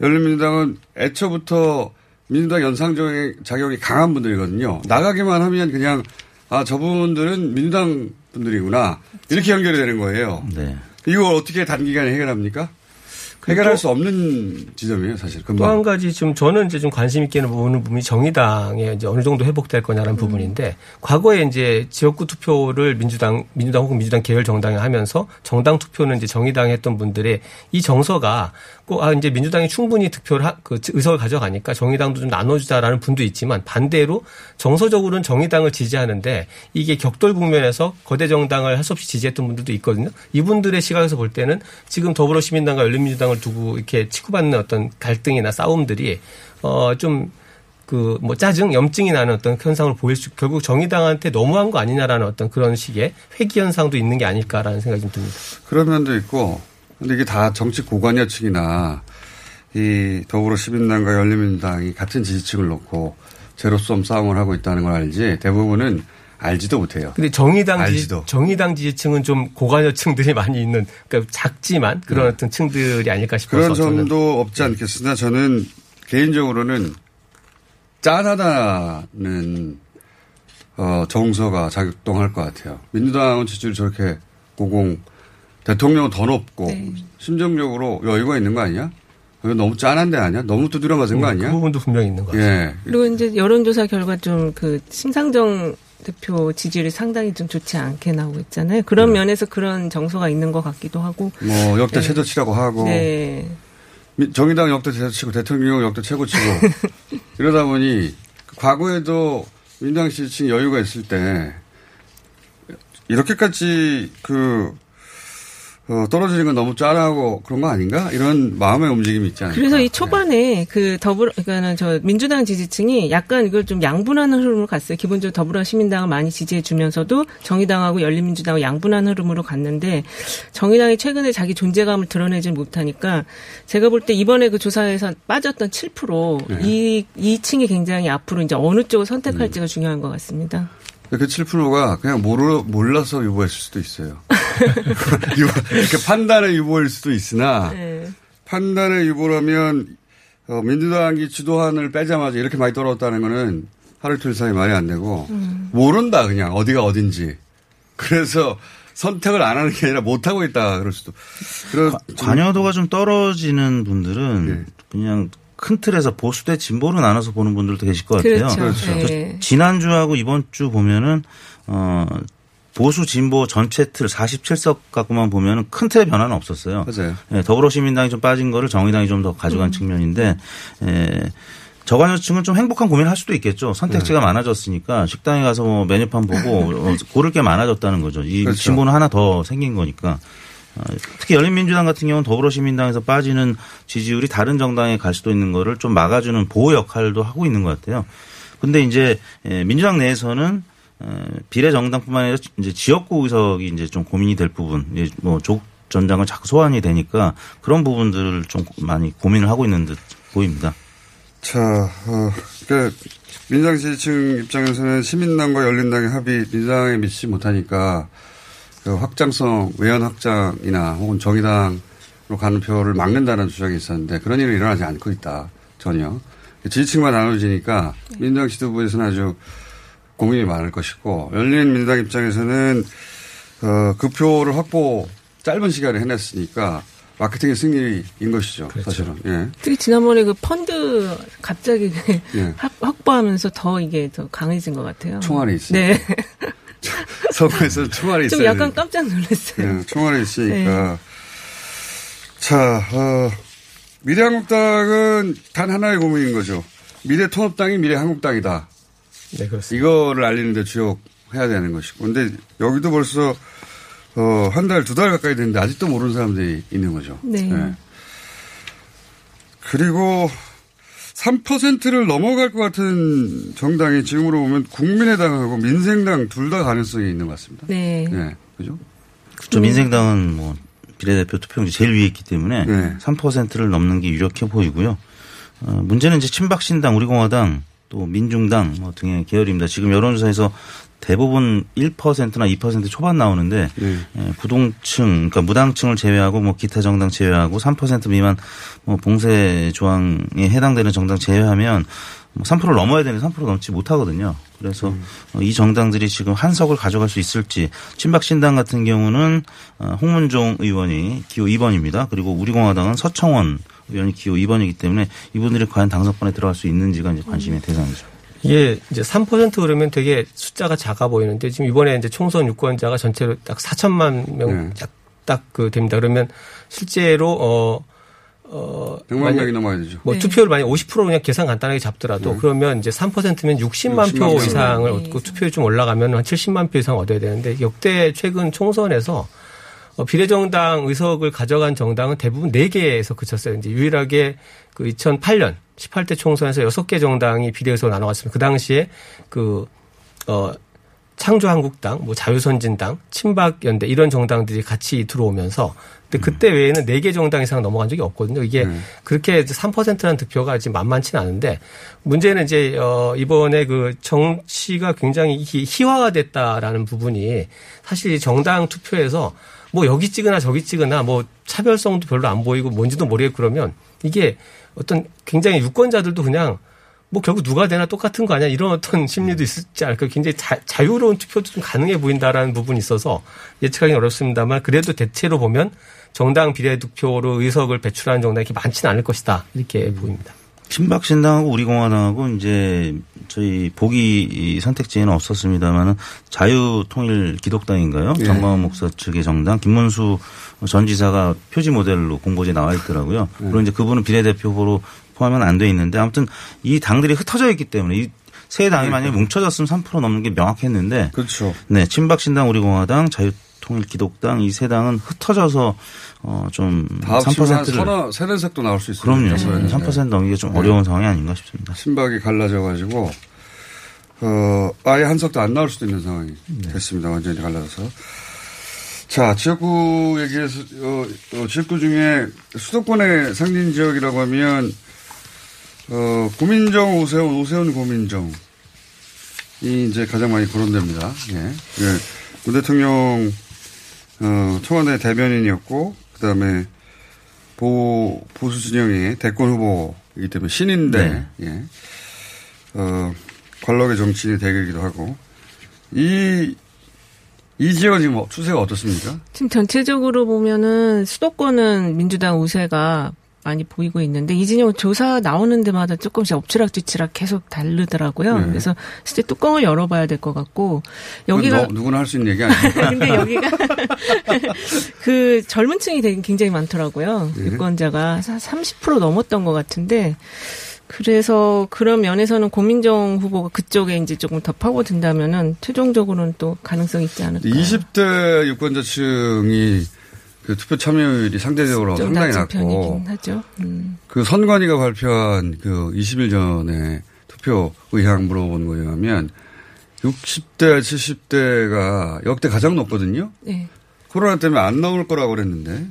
열린민주당은 애초부터 민주당 자격이 강한 분들이거든요. 나가기만 하면 그냥 아 저분들은 민주당 분들이구나 이렇게 연결이 되는 거예요. 네. 이걸 어떻게 단기간에 해결합니까? 해결할 수 없는 지점이에요, 사실. 또. 한 가지 좀 저는 이제 좀 관심 있게 보는 부분이 정의당에 이제 어느 정도 회복될 거냐라는 음. 부분인데 과거에 이제 지역구 투표를 민주당 민주당 혹은 민주당 계열 정당이 하면서 정당 투표는 이제 정의당이 했던 분들의 이 정서가 꼭 아 이제 민주당이 충분히 득표를 하, 그 의석을 가져가니까 정의당도 좀 나눠주자라는 분도 있지만 반대로 정서적으로는 정의당을 지지하는데 이게 격돌 국면에서 거대 정당을 할 수 없이 지지했던 분들도 있거든요. 이분들의 시각에서 볼 때는 지금 더불어시민당과 열린민주당을 두고 이렇게 치고받는 어떤 갈등이나 싸움들이 어좀 그뭐 짜증, 염증이 나는 어떤 현상을 보일 수 결국 정의당한테 너무한 거 아니냐라는 어떤 그런 식의 회기 현상도 있는 게 아닐까라는 생각이 좀 듭니다. 그런 면도 있고, 근데 이게 다 정치 고관여층이나 이 더불어 시민당과 열린민주당이 같은 지지층을 놓고 제로섬 싸움을 하고 있다는 걸 알지 대부분은 알지도 못해요. 근데 정의당 지지, 알지도. 정의당 지지층은 좀 고관여층들이 많이 있는 그러니까 작지만 그런 네. 어떤 층들이 아닐까 싶어서 그런 점도 없지 않겠으나 저는 개인적으로는 짠하다는 어, 정서가 작동할 것 같아요. 민주당은 지지율이 저렇게 고공, 대통령은 더 높고 네. 심정적으로 여유가 있는 거 아니야? 너무 짠한 데 아니야? 너무 두드려 맞은 거 아니야? 그 부분도 분명히 있는 것 같아요. 예. 그리고 이제 여론조사 결과 좀 그 심상정 대표 지지율이 상당히 좀 좋지 않게 나오고 있잖아요. 그런 면에서 그런 정서가 있는 것 같기도 하고. 뭐 역대 네. 최저치라고 하고 네. 미- 정의당 역대 최저치고 대통령 역대 최고치고 이러다 보니 과거에도 민주당 지지층 여유가 있을 때 이렇게까지 그 어, 떨어지는 건 너무 짠하고 그런 거 아닌가? 이런 마음의 움직임이 있지 않을까? 그래서 이 초반에 그 더불어, 그러니까는 저 민주당 지지층이 약간 이걸 좀 양분하는 흐름으로 갔어요. 기본적으로 더불어 시민당을 많이 지지해 주면서도 정의당하고 열린민주당을 양분하는 흐름으로 갔는데 정의당이 최근에 자기 존재감을 드러내지 못하니까 제가 볼 때 이번에 그 조사에서 빠졌던 7% 네. 이, 이 층이 굉장히 앞으로 이제 어느 쪽을 선택할지가 음. 중요한 것 같습니다. 그 7%가 그냥 모르, 몰라서 유보했을 수도 있어요. 유- 이렇게 판단의 유보일 수도 있으나 네. 판단의 유보라면 어, 민주당이 주도안을 빼자마자 이렇게 많이 떨어졌다는 거는 하루 이틀 사이 말이 안 되고 음. 모른다 그냥 어디가 어딘지 그래서 선택을 안 하는 게 아니라 못 하고 있다 그럴 수도 그런 관여도가 좀 떨어지는 분들은 네. 그냥 큰 틀에서 보수 대 진보로 나눠서 보는 분들도 계실 것 같아요. 그렇죠. 그렇죠. 네. 지난주하고 이번 주 보면은 어 보수 진보 전체 틀 47석 갖고만 보면은 큰 틀의 변화는 없었어요. 맞아요. 예, 더불어시민당이 좀 빠진 거를 정의당이 좀 더 가져간 측면인데 예, 저관여층은 좀 행복한 고민을 할 수도 있겠죠. 선택지가 많아졌으니까 식당에 가서 뭐 메뉴판 보고 어, 고를 게 많아졌다는 거죠. 이 그렇죠. 진보는 하나 더 생긴 거니까. 어, 특히 열린민주당 같은 경우는 더불어시민당에서 빠지는 지지율이 다른 정당에 갈 수도 있는 거를 좀 막아주는 보호 역할도 하고 있는 것 같아요. 근데 이제 예, 민주당 내에서는 어, 비례 정당뿐만 아니라 이제 지역구 의석이 이제 좀 고민이 될 부분, 뭐 조국 전장을 자꾸 소환이 되니까 그런 부분들을 좀 많이 고민을 하고 있는 듯 보입니다. 자, 어, 그러니까 민주당 지지층 입장에서는 시민당과 열린당의 합의 민주당에 미치지 못하니까 그 확장성 외연 확장이나 혹은 정의당으로 가는 표를 막는다는 주장이 있었는데 그런 일은 일어나지 않고 있다 전혀 지지층만 나눠지니까 민주당 지도부에서는 아주 고민이 많을 것이고 열린 민주당 입장에서는 어, 그 표를 확보 짧은 시간에 해냈으니까 마케팅의 승리인 것이죠 사실은 예. 특히 지난번에 그 펀드 갑자기 예. 확- 확보하면서 더 이게 더 강해진 것 같아요. 총알이 있으니까. 네. 선거에서 총알이 좀 있어요. 약간 깜짝 놀랐어요. 예, 총알이 있으니까. 자, 어, 미래한국당은 단 하나의 고민인 거죠. 미래통합당이 미래한국당이다. 네, 그렇습니다. 이거를 알리는데 주력해야 되는 것이고. 근데 여기도 벌써 어, 한 달, 두 달 가까이 됐는데 아직도 모르는 사람들이 있는 거죠. 네. 그리고 3%를 넘어갈 것 같은 정당이 지금으로 보면 국민의당하고 민생당 둘 다 가능성이 있는 것 같습니다. 네. 네. 그죠? 그렇죠. 민생당은 뭐 비례대표 투표용지 제일 위에 있기 때문에 네. 3%를 넘는 게 유력해 보이고요. 어, 문제는 이제 친박신당, 우리공화당, 또 민중당 뭐 등의 계열입니다. 지금 여론조사에서 대부분 1%나 2% 초반 나오는데 네. 예, 부동층, 그러니까 무당층을 제외하고 뭐 기타 정당 제외하고 3% 미만 뭐 봉쇄 조항에 해당되는 정당 제외하면 뭐 3%를 넘어야 되는 3% 넘지 못하거든요. 그래서 어, 이 정당들이 지금 한 석을 가져갈 수 있을지 친박신당 같은 경우는 어, 홍문종 의원이 기호 2번입니다. 그리고 우리공화당은 서청원 의원이 기호 2번이기 때문에 이분들이 과연 당선권에 들어갈 수 있는지가 이제 관심의 대상이죠. 이게 이제 3% 그러면 되게 숫자가 작아 보이는데 지금 이번에 이제 총선 유권자가 전체로 딱 4천만 명딱그 됩니다. 그러면 실제로 어, 어. 100만 만약 명이 넘어야 되죠. 뭐 네. 투표율 만약 50% 그냥 계산 간단하게 잡더라도 네. 그러면 이제 3%면 60만, 60만 표 명. 이상을 네. 얻고 투표율 좀 올라가면 한 70만 표 이상 얻어야 되는데 역대 최근 총선에서 어, 비례정당 의석을 가져간 정당은 대부분 4개에서 그쳤어요. 이제 유일하게 그 2008년 18대 총선에서 6개 정당이 비례의석을 나눠갔습니다. 그 당시에 그, 어, 창조한국당, 뭐 자유선진당, 친박연대 이런 정당들이 같이 들어오면서 근데 그때 외에는 네개 정당 이상 넘어간 적이 없거든요. 이게 그렇게 3%라는 득표가 지금 만만치는 않은데 문제는 이제 어 이번에 그 정치가 굉장히 희- 희화가 됐다라는 부분이 사실 정당 투표에서 뭐 여기 찍으나 저기 찍으나 뭐 차별성도 별로 안 보이고 뭔지도 모르겠고 그러면 이게 어떤 굉장히 유권자들도 그냥 뭐 결국 누가 되나 똑같은 거 아니야? 이런 어떤 심리도 있지 않을까 굉장히 자, 자유로운 투표도 좀 가능해 보인다라는 부분이 있어서 예측하기 어렵습니다만 그래도 대체로 보면 정당 비례 득표로 의석을 배출하는 정당이 이렇게 많지는 않을 것이다. 이렇게 보입니다. 친박신당하고 우리공화당하고 이제 저희 보기 이 선택지에는 없었습니다만은 자유통일 기독당인가요? 예. 정광훈 목사 측의 정당 김문수 전 지사가 표지 모델로 공보지에 나와 있더라고요. 그리고 이제 그분은 비례대표 후보로 포함은 안 돼 있는데 아무튼 이 당들이 흩어져 있기 때문에 이 세 당이 만약에 뭉쳐졌으면 3% 넘는 게 명확했는데 그렇죠. 네, 친박신당 우리공화당 자유 통일기독당 이 세 당은 흩어져서 어좀 다 합치면 한 3%를 서너, 세네 색도 나올 수 있어요. 그럼요. 네. 3% 넘기가 좀 네. 어려운 상황이 아닌가 싶습니다. 신박이 갈라져 가지고 어 아예 한 석도 안 나올 수도 있는 상황이 네. 됐습니다. 완전히 갈라져서. 자 지역구 얘기해서 어, 어, 지역구 중에 수도권의 상징 지역이라고 하면 어 고민정 오세훈 오세훈 고민정 이 이제 가장 많이 거론됩니다. 예. 예. 문 대통령 어, 청와대 대변인이었고 그다음에 보 보수 진영의 대권 후보이기 때문에 신인데 예. 어, 관록의 정치인의 대결이기도 하고 이, 이 지역은 지금 뭐 추세가 어떻습니까? 지금 전체적으로 보면은 수도권은 민주당 우세가 많이 보이고 있는데 이진영 조사 나오는 데마다 조금씩 엎치락뒤치락 계속 다르더라고요. 네. 그래서 실제 뚜껑을 열어봐야 될 것 같고 여기가 누구나 할 수 있는 얘기 아닙니까? 근데 여기가 그 젊은 층이 되게 굉장히 많더라고요. 네. 유권자가 30% 넘었던 것 같은데 그래서 그런 면에서는 고민정 후보가 그쪽에 이제 조금 더 파고든다면은 최종적으로는 또 가능성이 있지 않을까. 20대 유권자층이 그 투표 참여율이 상대적으로 좀 상당히 낮고. 음. 그 선관위가 발표한 그 20일 전에 투표 의향 물어본 거에 의하면 60대, 70대가 역대 가장 높거든요. 네. 코로나 때문에 안 나올 거라고 그랬는데.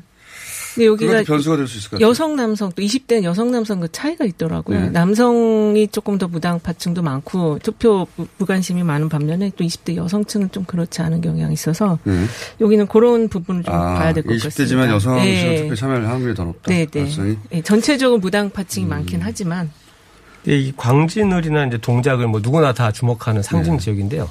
근데 여기가 변수가 될 수 있을 것 같아요. 여성 남성 또 20대 여성 남성 그 차이가 있더라고요. 네. 남성이 조금 더 무당파층도 많고 투표 무- 무관심이 많은 반면에 또 20대 여성층은 좀 그렇지 않은 경향이 있어서 네. 여기는 그런 부분을 좀 아, 봐야 될 것 같습니다. 20대지만 여성 네. 투표 참여를 확률이 더 높다. 네, 네. 네, 전체적으로 무당파층이 음. 많긴 하지만 이 광진을이나 이제 동작을 뭐 누구나 다 주목하는 상징 지역인데요.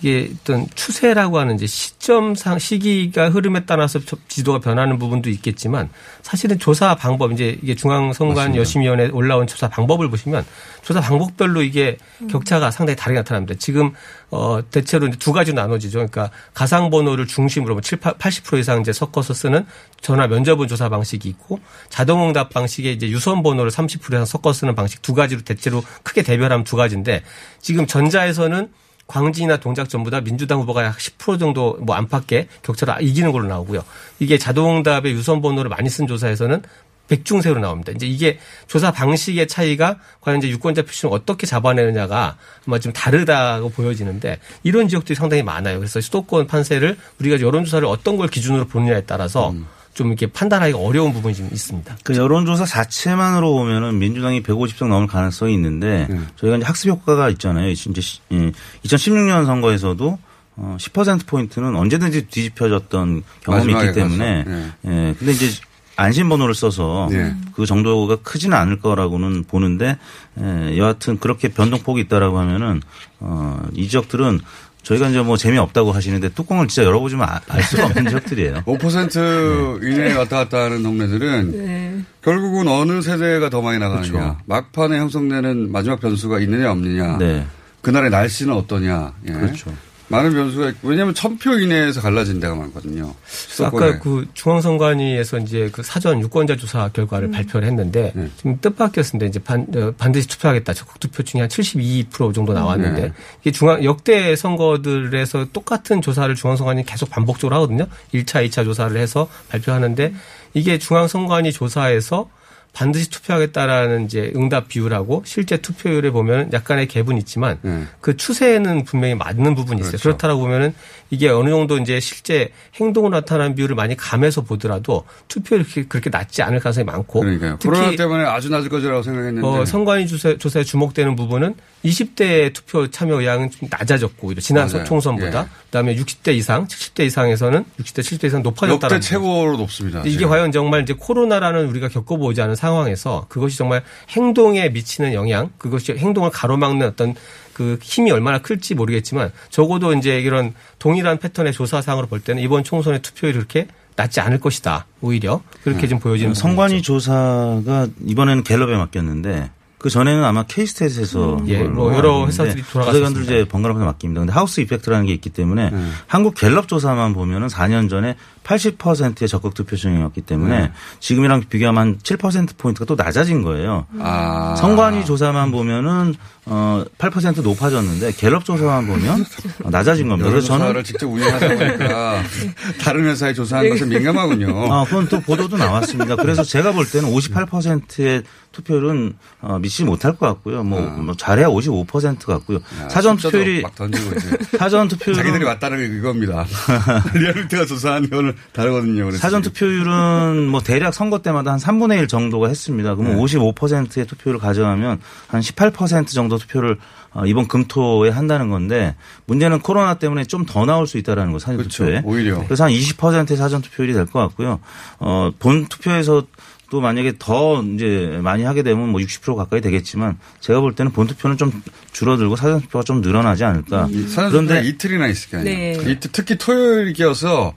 이게 어떤 추세라고 하는 이제 시점상 시기가 흐름에 따라서 저- 지도가 변하는 부분도 있겠지만 사실은 조사 방법 이제 이게 중앙선관 여심위원회 올라온 조사 방법을 보시면 조사 방법별로 이게 격차가 상당히 다르게 나타납니다. 지금 어 대체로 이제 두 가지로 나눠지죠. 그러니까 가상 번호를 중심으로 뭐 7, 80% 이상 이제 섞어서 쓰는 전화 면접은 조사 방식이 있고 자동 응답 방식에 이제 유선 번호를 30% 이상 섞어 쓰는 방식 두 가지로 대체로 크게 대별하면 두 가지인데 지금 전자에서는 광진이나 동작 전부 다 민주당 후보가 약 10% 정도 뭐 안팎의 격차로 이기는 걸로 나오고요. 이게 자동응답의 유선 번호를 많이 쓴 조사에서는 백중세로 나옵니다. 이제 이게 조사 방식의 차이가 과연 이제 유권자 표심을 어떻게 잡아내느냐가 아마 좀 다르다고 보여지는데 이런 지역들이 상당히 많아요. 그래서 수도권 판세를 우리가 여론조사를 어떤 걸 기준으로 보느냐에 따라서 좀 이렇게 판단하기가 어려운 부분이 좀 있습니다. 그 여론조사 자체만으로 보면은 민주당이 150석 넘을 가능성이 있는데 저희가 이제 학습 효과가 있잖아요. 이제 시- 예, 2016년 선거에서도 어, 10% 포인트는 언제든지 뒤집혀졌던 경험이 있기 때문에 가서, 예. 근데 이제 안심번호를 써서 네. 그 정도가 크지는 않을 거라고는 보는데 예, 여하튼 그렇게 변동폭이 있다라고 하면은 어, 이 지역들은 저희가 이제 뭐 재미없다고 하시는데 뚜껑을 진짜 열어보지만 아- 알 수가 없는 지역들이에요. 5% 네. 이내에 왔다 갔다 하는 동네들은 네. 결국은 어느 세대가 더 많이 나가느냐. 그렇죠. 막판에 형성되는 마지막 변수가 있느냐 없느냐. 네. 그날의 날씨는 어떠냐. 예. 그렇죠. 많은 변수가 있고 왜냐하면 천표 이내에서 갈라진 데가 많거든요. 수도권에. 아까 그 중앙선관위에서 이제 그 사전 유권자 조사 결과를 발표를 했는데 네. 지금 뜻밖이었습니다. 이제 반, 어, 반드시 투표하겠다. 적극 투표층이 한72% 정도 나왔는데 네. 이게 중앙 역대 선거들에서 똑같은 조사를 중앙선관위 계속 반복적으로 하거든요. 1차, 2차 조사를 해서 발표하는데 이게 중앙선관위 조사에서 반드시 투표하겠다라는 이제 응답 비율하고 실제 투표율에 보면 약간의 갭은 있지만 네. 그 추세는 분명히 맞는 부분이 있어요. 그렇죠. 그렇다라고 보면은 이게 어느 정도 이제 실제 행동으로 나타나는 비율을 많이 감해서 보더라도 투표율이 그렇게, 그렇게 낮지 않을 가능성이 많고 그러니까요. 코로나 때문에 아주 낮을 것이라고 생각했는데. 어, 선관위 조사, 조사에 주목되는 부분은 20대 투표 참여 의향은 좀 낮아졌고 지난 맞아요. 총선보다 예. 그다음에 60대 이상, 70대 이상에서는 60대, 70대 이상 높아졌다는 역대 최고로 높습니다. 이게 지금. 과연 정말 이제 코로나라는 우리가 겪어보지 않은 상황에서 그것이 정말 행동에 미치는 영향, 그것이 행동을 가로막는 어떤 그 힘이 얼마나 클지 모르겠지만 적어도 이제 이런 동일한 패턴의 조사상으로 볼 때는 이번 총선의 투표율이 그렇게 낮지 않을 것이다. 오히려 그렇게 좀 보여지는 음, 성관위 조사가 이번에는 갤럽에 맡겼는데 그 전에는 아마 케이스탯에서 음. 예, 뭐 여러 회사들이. 조사관들 이제 번갈아가면서 맡깁니다. 근데 하우스 이펙트라는 게 있기 때문에 음. 한국 갤럽 조사만 보면은 4년 전에 80%의 적극 투표층이었기 때문에 네. 지금이랑 비교하면 한7% 포인트가 또 낮아진 거예요. 아. 성관위 조사만 보면은 어8% 높아졌는데 갤럽 조사만 보면 어, 낮아진 겁니다. 그래서 저는 조사를 직접 운영하다 보니까 다른 회사에 조사한 것은 민감하군요. 아, 그건 또 보도도 나왔습니다. 그래서 제가 볼 때는 58%의 투표율은 어, 미치지 못할 것 같고요. 뭐, 뭐 잘해야 55% 같고요. 야, 사전 투표율이 막 던지고 이제 사전 투표율은 자기들이 왔다는 게 그겁니다. 리얼미터가 조사한 거는 다르거든요. 그래서 사전 투표율은 뭐 대략 선거 때마다 한 3분의 1 정도가 했습니다. 그러면 네. 55%의 투표를 가져가면 한 18% 정도 투표를 어, 이번 금토에 한다는 건데 문제는 코로나 때문에 좀 더 나올 수 있다라는 거 사전 그렇죠. 투표에. 오히려. 그래서 한 20%의 사전 투표율이 될 것 같고요. 어, 본 투표에서 또 만약에 더 이제 많이 하게 되면 뭐 60% 가까이 되겠지만 제가 볼 때는 본 투표는 좀 줄어들고 사전 투표가 좀 늘어나지 않을까. 이 사전 투표가 이틀이나 있을 거 아니에요. 네. 이틀, 특히 토요일이 껴서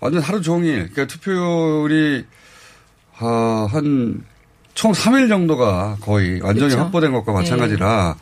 완전 하루 종일 그러니까 투표율이 어, 한총 3일 정도가 거의 완전히 그렇죠. 확보된 것과 네. 마찬가지라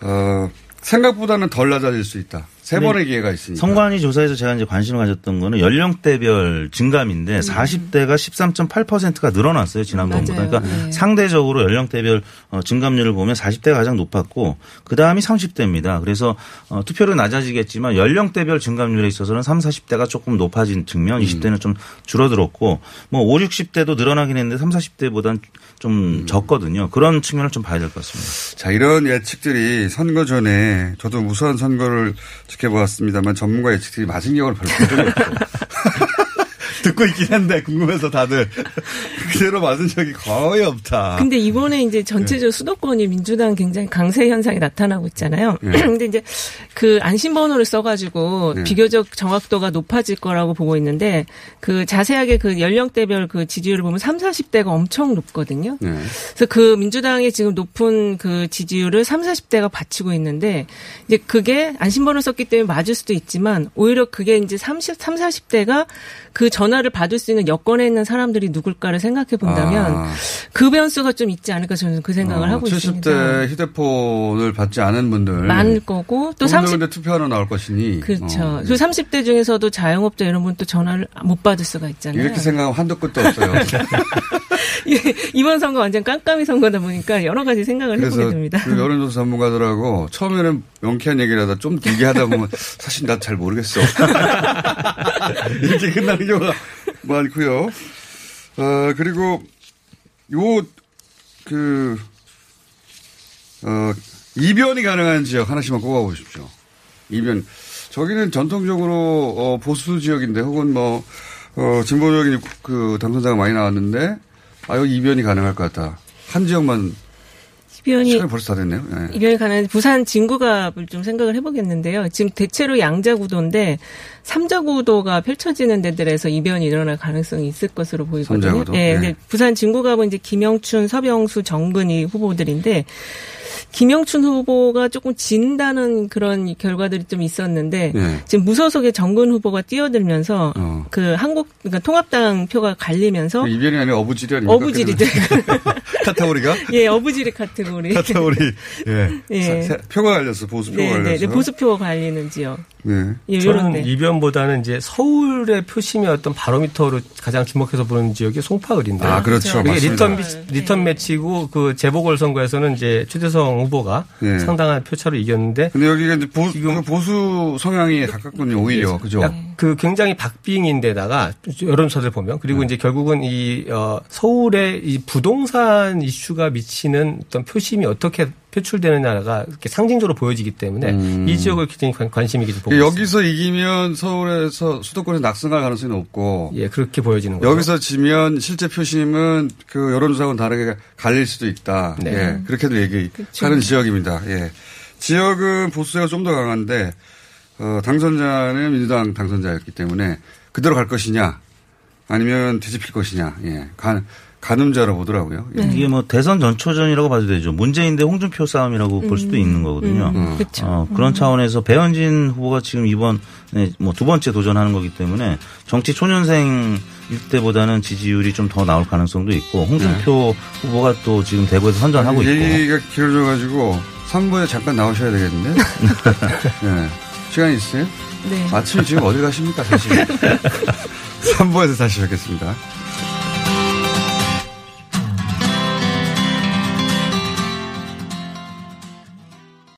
어, 생각보다는 덜 낮아질 수 있다. 세 네. 번의 기회가 있으니까. 성관위 조사에서 제가 이제 관심을 가졌던 거는 연령대별 증감인데 음. 40대가 13.8%가 늘어났어요 지난번보다. 맞아요. 그러니까 네. 상대적으로 연령대별 어, 증감률을 보면 40대가 가장 높았고 그 다음이 30대입니다. 그래서 어, 투표율은 낮아지겠지만 연령대별 증감률에 있어서는 3, 40대가 조금 높아진 측면, 20대는 좀 줄어들었고 뭐 5, 60대도 늘어나긴 했는데 3, 40대보다는 좀 적거든요. 그런 측면을 좀 봐야 될 것 같습니다. 자, 이런 예측들이 선거 전에 저도 무수한 선거를 지켜보았습니다만 전문가 예측들이 맞은 경우를 별로 본 적이 없어요. 듣고 있긴 한데 궁금해서 다들 그대로 맞은 적이 거의 없다. 근데 이번에 이제 네. 전체적으로 수도권이 민주당 굉장히 강세 현상이 나타나고 있잖아요. 네. 근데 이제 그 안심번호를 써가지고 네. 비교적 정확도가 높아질 거라고 보고 있는데 그 자세하게 그 연령대별 그 지지율을 보면 3, 40대가 엄청 높거든요. 네. 그래서 그 민주당의 지금 높은 그 지지율을 3, 40대가 바치고 있는데 이제 그게 안심번호 썼기 때문에 맞을 수도 있지만 오히려 그게 이제 30, 3, 40대가 그 전화 를 받을 수 있는 여건에 있는 사람들이 누굴까를 생각해 본다면 아. 그 변수가 좀 있지 않을까 저는 그 생각을 어, 하고 70대 있습니다. 휴대폰을 받지 않은 분들 많을 거고 또 30, 근데 투표하러 나올 것이니 그렇죠. 어, 그리고 30대 중에서도 자영업자 이런 분 또 전화를 못 받을 수가 있잖아요. 이렇게 생각하면 한도 끝도 없어요. 이번 선거 완전 깜깜이 선거다 보니까 여러 가지 생각을 해보게 됩니다. 그 여론조사 전문가들하고 처음에는 명쾌한 얘기를 하다 좀 길게 하다 보면 사실 나잘 모르겠어. 이렇게 끝나는 경우가 많고요. 어, 그리고 요, 그, 어, 이변이 가능한 지역 하나씩만 꼽아보십시오. 이변. 저기는 전통적으로 어, 보수 지역인데 혹은 뭐, 어, 진보적인 그 당선자가 많이 나왔는데 아, 여기 이변이 가능할 것 같다. 한 지역만 이변이 시간이 벌써 다 됐네요. 네. 이변이 가는 부산 진구갑을 좀 생각을 해보겠는데요. 지금 대체로 양자 구도인데 삼자 구도가 펼쳐지는 데들에서 이변이 일어날 가능성이 있을 것으로 보이거든요. 삼자 구도? 예, 네. 근데 부산 진구갑은 이제 김영춘, 서병수, 정근이 후보들인데 김영춘 후보가 조금 진다는 그런 결과들이 좀 있었는데 네. 지금 무소속의 정근 후보가 뛰어들면서 어. 그 한국 그러니까 통합당 표가 갈리면서 그 이변이 아니라 어부지리 아닙니까? 어부지리죠. 카타고리가? 예, 어부지리 카테고리. 카타고리. 예. 예. 표가 갈렸어. 보수 표가 네, 네, 갈렸어. 네, 보수표가 갈리는 지역. 예, 저는 요런데. 이변보다는 이제 서울의 표심의 어떤 바로미터로 가장 주목해서 보는 지역이 송파을인데. 아, 그렇죠. 이게 맞습니다. 리턴, 미- 리턴 매치고 그 재보궐 선거에서는 이제 최재성 후보가 예. 상당한 표차로 이겼는데. 근데 여기가 이제 보, 그 보수 성향이 가깝군요, 오히려. 그죠? 약- 그 굉장히 박빙인데다가 여론조사들 보면 네. 그리고 이제 결국은 이 어, 서울의 이 부동산 이슈가 미치는 어떤 표심이 어떻게 표출되느냐가 이렇게 상징적으로 보여지기 때문에 이 지역을 굉장히 관- 관심 있게 좀 보고 있습니다. 음. 여기서 이기면 서울에서 수도권에 낙승할 가능성이 높고. 예, 그렇게 보여지는 거죠. 여기서 지면 실제 표심은 그 여론조사하고는 다르게 갈릴 수도 있다. 네. 예, 그렇게도 얘기하는 지역입니다. 예. 지역은 보수세가 좀 더 강한데, 어, 당선자는 민주당 당선자였기 때문에 그대로 갈 것이냐, 아니면 뒤집힐 것이냐, 예. 가, 가늠자로 보더라고요. 예. 이게 뭐 대선 전초전이라고 봐도 되죠. 문재인 대 홍준표 싸움이라고 볼 수도 있는 거거든요. 음, 그쵸. 어, 그런 차원에서 배현진 후보가 지금 이번 뭐두 번째 도전하는 거기 때문에 정치 초년생일 때보다는 지지율이 좀 더 나올 가능성도 있고 홍준표 후보가 또 지금 대구에서 선전하고 있고 얘기가 길어져가지고 3부에 잠깐 나오셔야 되겠는데? 예. 시간 있어요? 네. 아침에 지금 어디 가십니까, 사실? 3부에서 다시 뵙겠습니다.